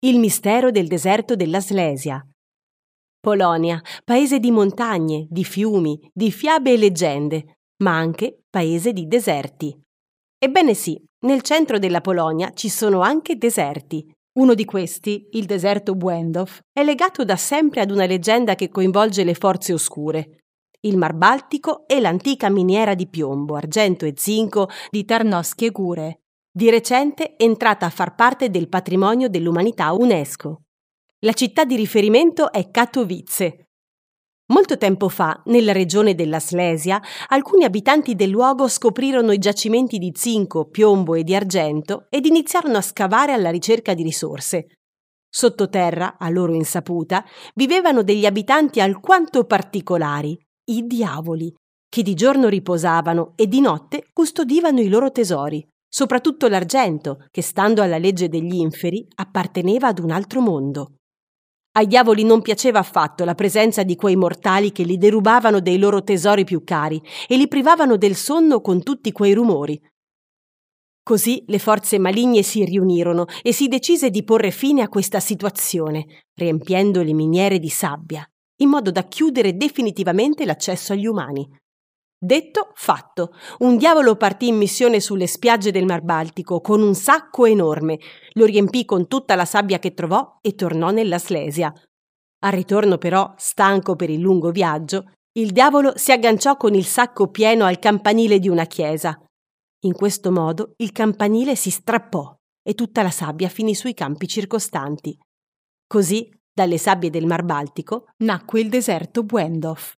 Il mistero del deserto della Slesia. Polonia, paese di montagne, di fiumi, di fiabe e leggende, ma anche paese di deserti. Ebbene sì, nel centro della Polonia ci sono anche deserti. Uno di questi, il deserto Błędów, è legato da sempre ad una leggenda che coinvolge le forze oscure. Il Mar Baltico e l'antica miniera di piombo, argento e zinco di Tarnowskie Góre, di recente entrata a far parte del patrimonio dell'umanità UNESCO. La città di riferimento è Katowice. Molto tempo fa, nella regione della Slesia, alcuni abitanti del luogo scoprirono i giacimenti di zinco, piombo e di argento ed iniziarono a scavare alla ricerca di risorse. Sottoterra, a loro insaputa, vivevano degli abitanti alquanto particolari, i diavoli, che di giorno riposavano e di notte custodivano i loro tesori, soprattutto l'argento, che stando alla legge degli inferi apparteneva ad un altro mondo. Ai diavoli non piaceva affatto la presenza di quei mortali che li derubavano dei loro tesori più cari e li privavano del sonno con tutti quei rumori. Così le forze maligne si riunirono e si decise di porre fine a questa situazione, riempiendo le miniere di sabbia, in modo da chiudere definitivamente l'accesso agli umani. Detto, fatto. Un diavolo partì in missione sulle spiagge del Mar Baltico con un sacco enorme, lo riempì con tutta la sabbia che trovò e tornò nella Slesia. Al ritorno però, stanco per il lungo viaggio, il diavolo si agganciò con il sacco pieno al campanile di una chiesa. In questo modo il campanile si strappò e tutta la sabbia finì sui campi circostanti. Così, dalle sabbie del Mar Baltico, nacque il deserto Błędów.